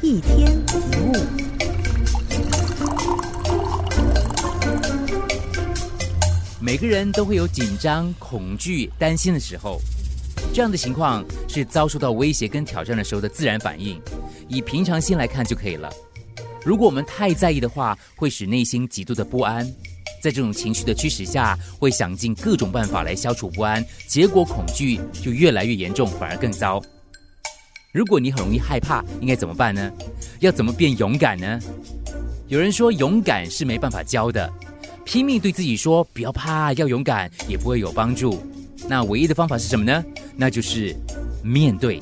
一天一物。每个人都会有紧张、恐惧、担心的时候，这样的情况是遭受到威胁跟挑战的时候的自然反应，以平常心来看就可以了。如果我们太在意的话，会使内心极度的不安，在这种情绪的驱使下，会想尽各种办法来消除不安，结果恐惧就越来越严重，反而更糟。如果你很容易害怕，应该怎么办呢？要怎么变勇敢呢？有人说，勇敢是没办法教的。拼命对自己说不要怕，要勇敢，也不会有帮助。那唯一的方法是什么呢？那就是面对。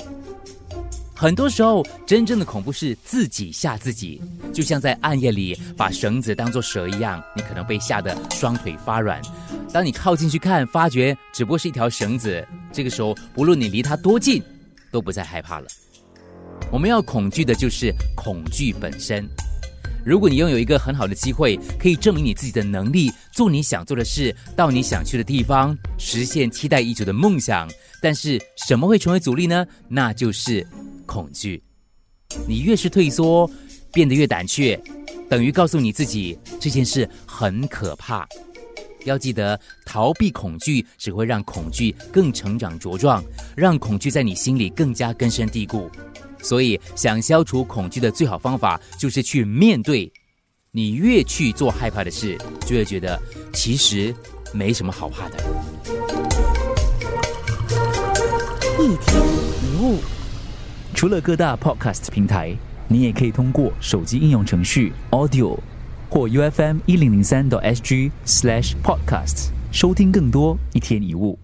很多时候，真正的恐怖是自己吓自己，就像在暗夜里把绳子当作蛇一样，你可能被吓得双腿发软。当你靠近去看，发觉只不过是一条绳子，这个时候不论你离它多近，都不再害怕了。我们要恐惧的就是恐惧本身。如果你拥有一个很好的机会，可以证明你自己的能力，做你想做的事，到你想去的地方，实现期待已久的梦想，但是什么会成为阻力呢？那就是恐惧。你越是退缩，变得越胆怯，等于告诉你自己这件事很可怕。要记得，逃避恐惧只会让恐惧更成长茁壮，让恐惧在你心里更加根深蒂固。所以，想消除恐惧的最好方法就是去面对。你越去做害怕的事，就会觉得其实没什么好怕的。一天一物，除了各大 podcast 平台，你也可以通过手机应用程序 Audio 或 U F M 一零零三 SG slash podcast 收听更多一天一物。